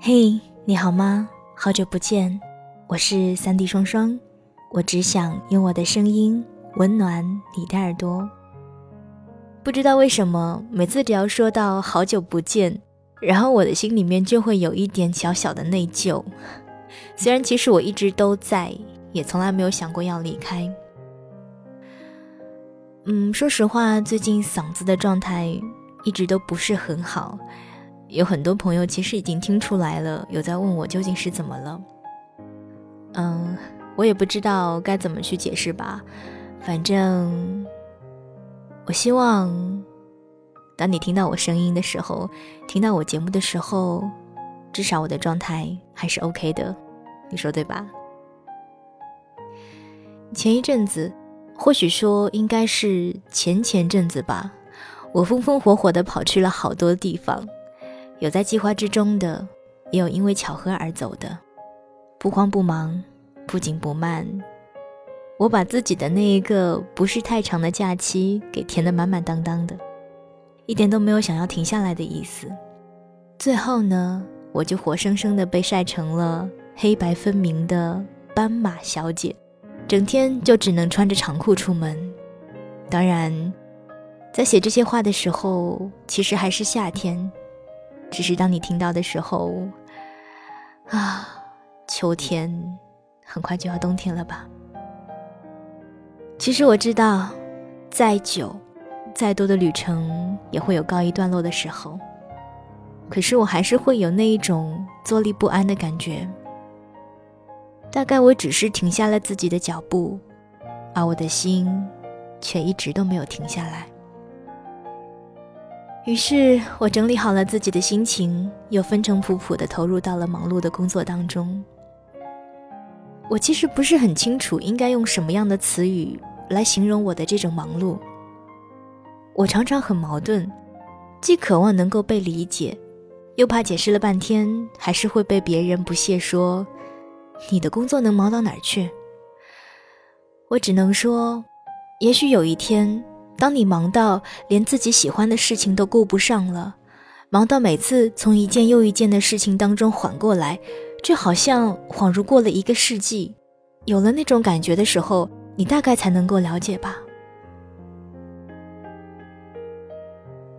嘿，你好吗？好久不见，我是三 D 双双，我只想用我的声音温暖你的耳朵。不知道为什么，每次只要说到好久不见，然后我的心里面就会有一点小小的内疚。虽然其实我一直都在，也从来没有想过要离开。嗯，说实话，最近嗓子的状态一直都不是很好。有很多朋友其实已经听出来了，有在问我究竟是怎么了。嗯，我也不知道该怎么去解释吧。反正，我希望，当你听到我声音的时候，听到我节目的时候，至少我的状态还是 OK 的。你说对吧？前一阵子，或许说应该是前前阵子吧，我风风火火的跑去了好多地方。有在计划之中的，也有因为巧合而走的，不慌不忙，不紧不慢。我把自己的那一个不是太长的假期给填得满满当当的，一点都没有想要停下来的意思。最后呢，我就活生生的被晒成了黑白分明的斑马小姐，整天就只能穿着长裤出门。当然，在写这些话的时候，其实还是夏天。只是当你听到的时候，啊，秋天很快就要冬天了吧？其实我知道，再久、再多的旅程也会有告一段落的时候，可是我还是会有那一种坐立不安的感觉。大概我只是停下了自己的脚步，而我的心却一直都没有停下来。于是我整理好了自己的心情，又风尘仆仆地投入到了忙碌的工作当中。我其实不是很清楚应该用什么样的词语来形容我的这种忙碌。我常常很矛盾，既渴望能够被理解，又怕解释了半天还是会被别人不屑说：“你的工作能忙到哪儿去？”我只能说，也许有一天。当你忙到连自己喜欢的事情都顾不上了，忙到每次从一件又一件的事情当中缓过来，就好像恍如过了一个世纪，有了那种感觉的时候，你大概才能够了解吧。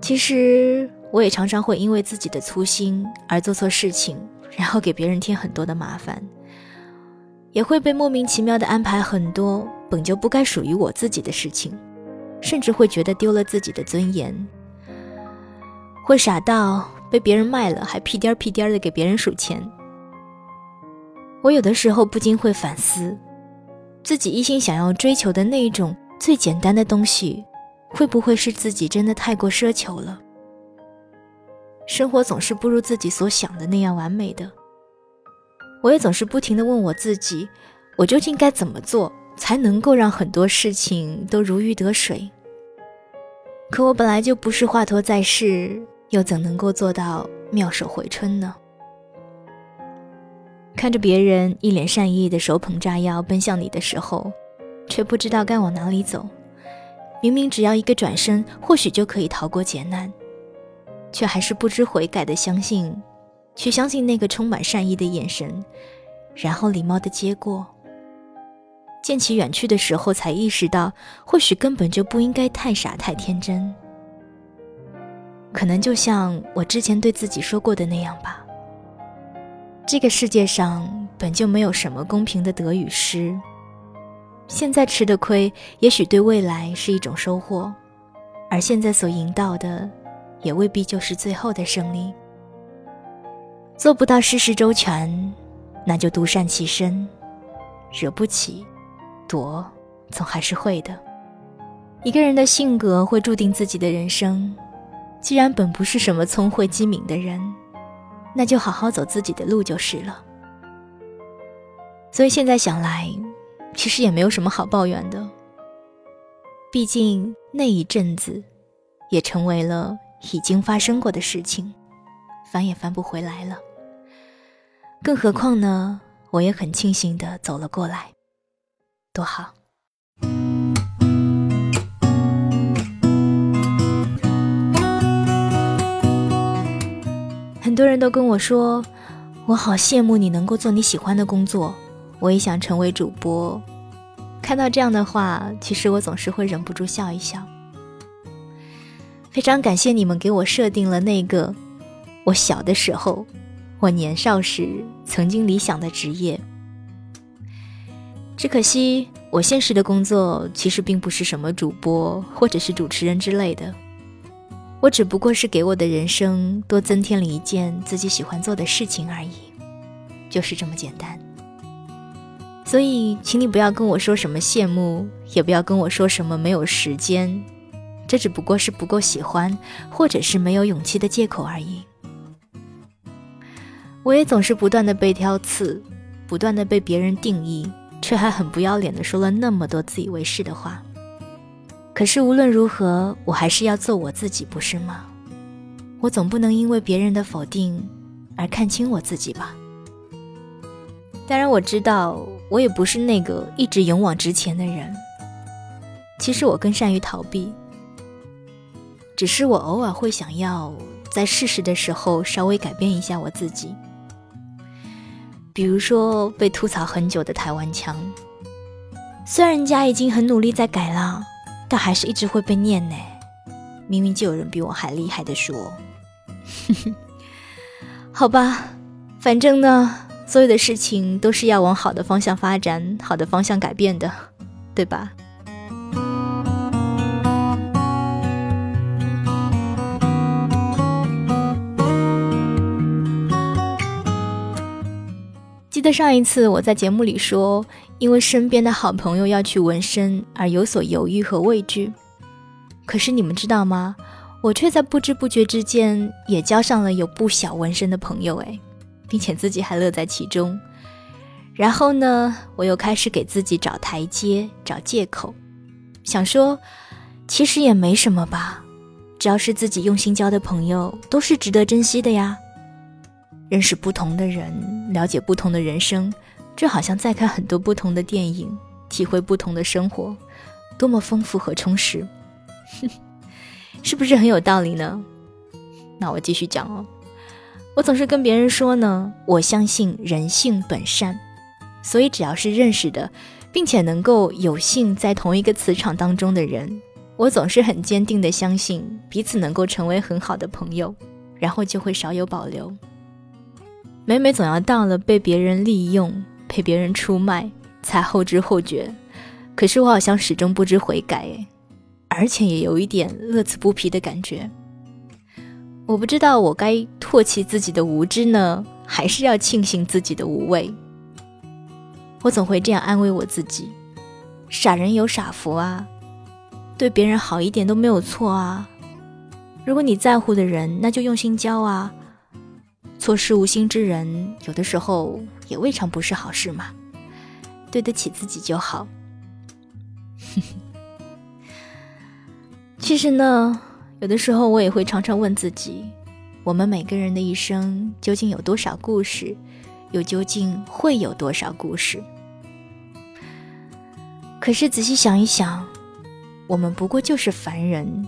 其实我也常常会因为自己的粗心而做错事情，然后给别人添很多的麻烦，也会被莫名其妙的安排很多本就不该属于我自己的事情。甚至会觉得丢了自己的尊严，会傻到被别人卖了还屁颠儿屁颠儿的给别人数钱。我有的时候不禁会反思，自己一心想要追求的那一种最简单的东西，会不会是自己真的太过奢求了？生活总是不如自己所想的那样完美的，我也总是不停的问我自己，我究竟该怎么做？才能够让很多事情都如鱼得水。可我本来就不是华佗在世，又怎能够做到妙手回春呢？看着别人一脸善意的手捧炸药奔向你的时候，却不知道该往哪里走。明明只要一个转身，或许就可以逃过劫难，却还是不知悔改的相信，去相信那个充满善意的眼神，然后礼貌的接过。见其远去的时候，才意识到，或许根本就不应该太傻太天真。可能就像我之前对自己说过的那样吧。这个世界上本就没有什么公平的得与失。现在吃的亏，也许对未来是一种收获，而现在所赢到的，也未必就是最后的胜利。做不到事事周全，那就独善其身，惹不起。躲，总还是会的。一个人的性格会注定自己的人生。既然本不是什么聪慧机敏的人，那就好好走自己的路就是了。所以现在想来，其实也没有什么好抱怨的。毕竟那一阵子，也成为了已经发生过的事情，翻也翻不回来了。更何况呢？我也很庆幸的走了过来，多好。很多人都跟我说，我好羡慕你能够做你喜欢的工作，我也想成为主播。看到这样的话，其实我总是会忍不住笑一笑。非常感谢你们给我设定了那个我小的时候、我年少时曾经理想的职业。只可惜，我现实的工作其实并不是什么主播或者是主持人之类的。我只不过是给我的人生多增添了一件自己喜欢做的事情而已，就是这么简单。所以，请你不要跟我说什么羡慕，也不要跟我说什么没有时间。这只不过是不够喜欢，或者是没有勇气的借口而已。我也总是不断的被挑刺，不断的被别人定义，却还很不要脸的说了那么多自以为是的话。可是无论如何，我还是要做我自己，不是吗？我总不能因为别人的否定而看清我自己吧？当然，我知道我也不是那个一直勇往直前的人。其实我更善于逃避。只是我偶尔会想要在适时的时候稍微改变一下我自己，比如说被吐槽很久的台湾腔，虽然人家已经很努力在改了，但还是一直会被念呢。明明就有人比我还厉害的说，好吧，反正呢，所有的事情都是要往好的方向发展，好的方向改变的，对吧？记得上一次我在节目里说，因为身边的好朋友要去纹身而有所犹豫和畏惧。可是你们知道吗？我却在不知不觉之间也交上了有不小纹身的朋友诶，并且自己还乐在其中。然后呢，我又开始给自己找台阶、找借口，想说，其实也没什么吧，只要是自己用心交的朋友，都是值得珍惜的呀。认识不同的人，了解不同的人生，就好像在看很多不同的电影，体会不同的生活，多么丰富和充实，是不是很有道理呢？那我继续讲哦。我总是跟别人说呢，我相信人性本善，所以只要是认识的，并且能够有幸在同一个磁场当中的人，我总是很坚定的相信彼此能够成为很好的朋友，然后就会少有保留。每每总要到了被别人利用、被别人出卖，才后知后觉。可是我好像始终不知悔改，而且也有一点乐此不疲的感觉。我不知道我该唾弃自己的无知呢，还是要庆幸自己的无畏。我总会这样安慰我自己：傻人有傻福啊，对别人好一点都没有错啊。如果你在乎的人，那就用心交啊。错失无心之人，有的时候也未尝不是好事嘛。对得起自己就好。其实呢，有的时候我也会常常问自己：我们每个人的一生究竟有多少故事？又究竟会有多少故事？可是仔细想一想，我们不过就是凡人，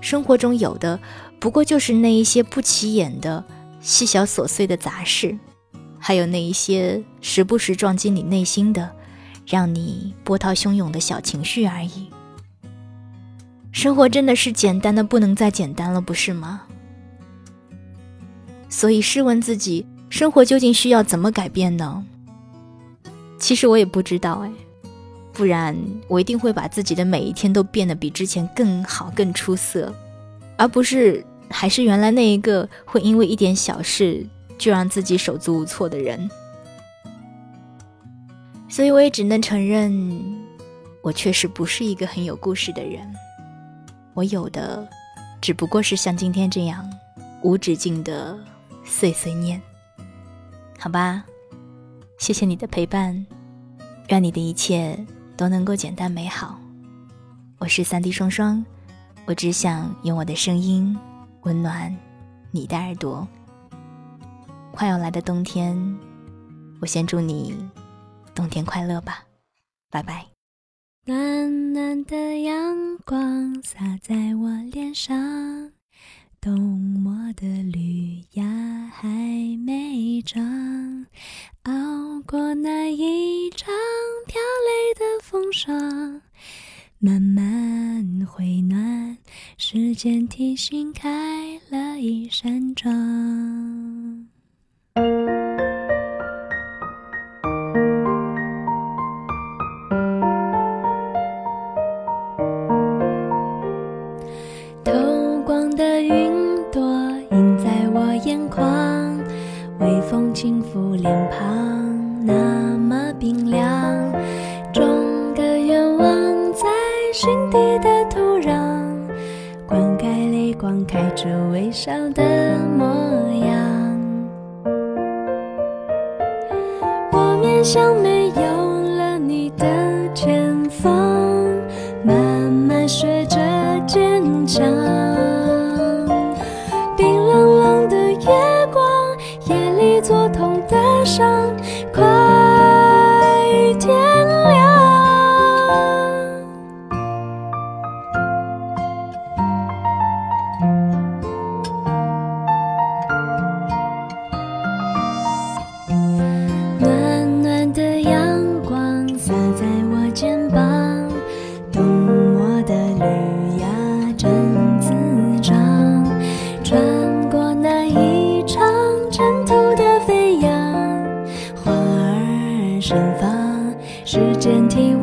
生活中有的不过就是那一些不起眼的。细小琐碎的杂事，还有那一些时不时撞击你内心的、让你波涛汹涌的小情绪而已。生活真的是简单的不能再简单了，不是吗？所以试问自己，生活究竟需要怎么改变呢？其实我也不知道哎，不然我一定会把自己的每一天都变得比之前更好、更出色，而不是。还是原来那一个会因为一点小事就让自己手足无措的人，所以我也只能承认，我确实不是一个很有故事的人。我有的只不过是像今天这样无止境的碎碎念，好吧？谢谢你的陪伴，愿你的一切都能够简单美好。我是三 D 双双，我只想用我的声音。温暖你的耳朵。快要来的冬天，我先祝你冬天快乐吧，拜拜。暖暖的阳光洒在我脸上，冬末的绿芽还没长，熬过那一场飘泪的风霜，慢慢回暖，时间提醒开了一扇窗。像没有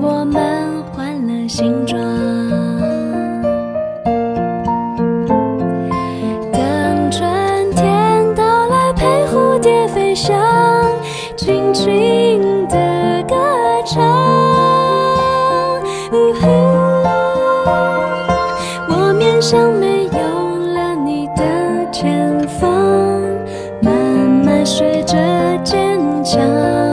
我们换了形状，等春天到来，陪蝴蝶飞翔，轻轻的歌唱。我面向没有了你的前方，慢慢学着坚强。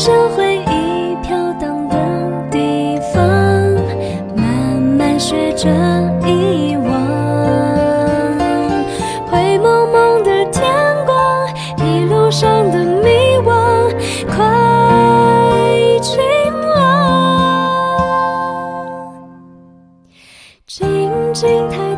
生回忆飘荡的地方，慢慢学着遗忘。灰蒙蒙的天光，一路上的迷惘，快晴朗。静静。